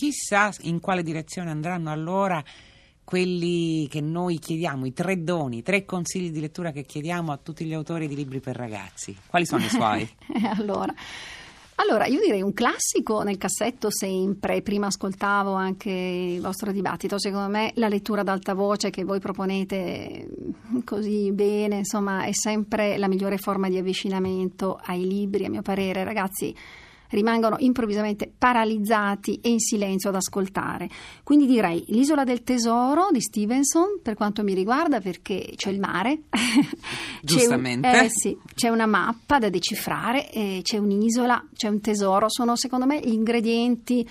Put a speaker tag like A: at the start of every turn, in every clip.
A: Chissà in quale direzione andranno allora quelli che noi chiediamo, i tre doni, i tre consigli di lettura che chiediamo a tutti gli autori di libri per ragazzi. Quali sono i suoi?
B: allora. Allora, io direi un classico nel cassetto sempre, prima ascoltavo anche il vostro dibattito, secondo me la lettura ad alta voce che voi proponete così bene, insomma, è sempre la migliore forma di avvicinamento ai libri, a mio parere, ragazzi rimangono improvvisamente paralizzati e in silenzio ad ascoltare. Quindi direi L'isola del tesoro di Stevenson per quanto mi riguarda perché c'è il mare,
A: Giustamente.
B: c'è, un, eh, sì, c'è una mappa da decifrare, eh, c'è un'isola, c'è un tesoro, sono secondo me gli ingredienti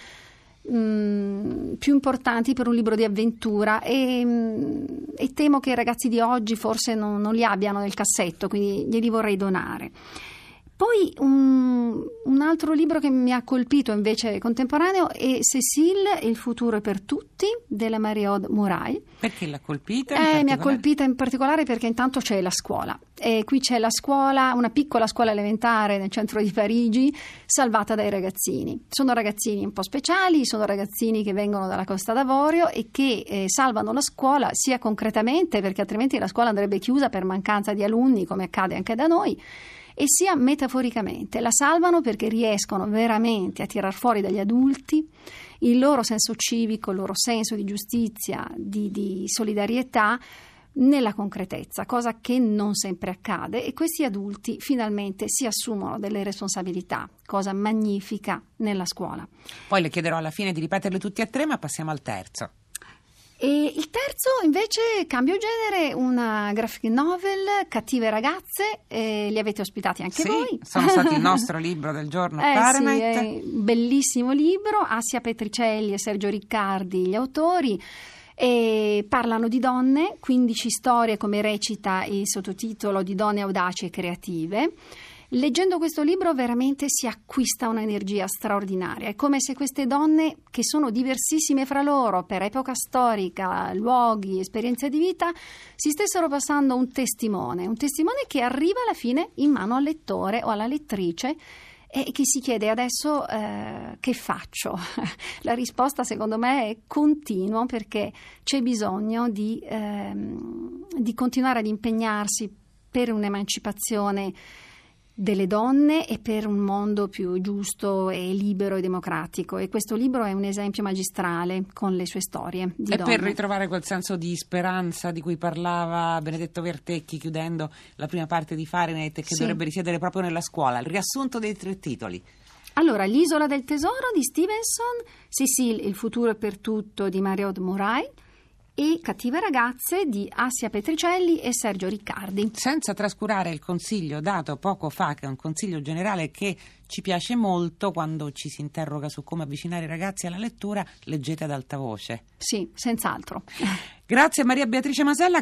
B: mm, più importanti per un libro di avventura e, mm, e, temo che i ragazzi di oggi forse non, non li abbiano nel cassetto, quindi glieli vorrei donare. Poi un, un, altro libro che mi ha colpito invece contemporaneo è Cécile, Il futuro è per tutti, della Marie-Aude Murail.
A: Perché l'ha colpita?
B: Eh, mi ha colpita in particolare perché intanto c'è la scuola. E qui c'è la scuola, una piccola scuola elementare nel centro di Parigi, salvata dai ragazzini. Sono ragazzini un po' speciali, sono ragazzini che vengono dalla Costa d'Avorio e che eh, salvano la scuola sia concretamente, perché altrimenti la scuola andrebbe chiusa per mancanza di alunni, come accade anche da noi e sia metaforicamente. La salvano perché riescono veramente a tirar fuori dagli adulti il loro senso civico, il loro senso di giustizia, di, di solidarietà nella concretezza, cosa che non sempre accade e questi adulti finalmente si assumono delle responsabilità, cosa magnifica nella scuola.
A: Poi le chiederò alla fine di ripeterle tutti e tre, ma passiamo al terzo.
B: E il terzo invece cambio genere, una graphic novel, Cattive ragazze, eh, li avete ospitati anche
A: sì,
B: voi.
A: sono stati il nostro libro del giorno,
B: eh,
A: Fahrenheit.
B: Sì, bellissimo libro, Asia Petricelli e Sergio Riccardi gli autori. E parlano di donne, 15 storie come recita il sottotitolo di donne audaci e creative. Leggendo questo libro veramente si acquista un'energia straordinaria. È come se queste donne, che sono diversissime fra loro per epoca storica, luoghi, esperienze di vita, si stessero passando un testimone, un testimone che arriva alla fine in mano al lettore o alla lettrice e che si chiede adesso eh, che faccio? La risposta secondo me è continuo perché c'è bisogno di, ehm, di continuare ad impegnarsi per un'emancipazione delle donne e per un mondo più giusto e libero e democratico. E questo libro è un esempio magistrale con le sue storie. Di
A: e
B: donne.
A: per ritrovare quel senso di speranza di cui parlava Benedetto Vertecchi chiudendo la prima parte di Fahrenheit che sì. dovrebbe risiedere proprio nella scuola. Il riassunto dei tre titoli.
B: Allora, L'isola del tesoro di Stevenson, Cecile, il futuro è per tutto di Mariot Murail e Cattive ragazze di Assia Petricelli e Sergio Riccardi.
A: Senza trascurare il consiglio dato poco fa, che è un consiglio generale che ci piace molto quando ci si interroga su come avvicinare i ragazzi alla lettura, leggete ad alta voce.
B: Sì, senz'altro.
A: Grazie Maria Beatrice Masella.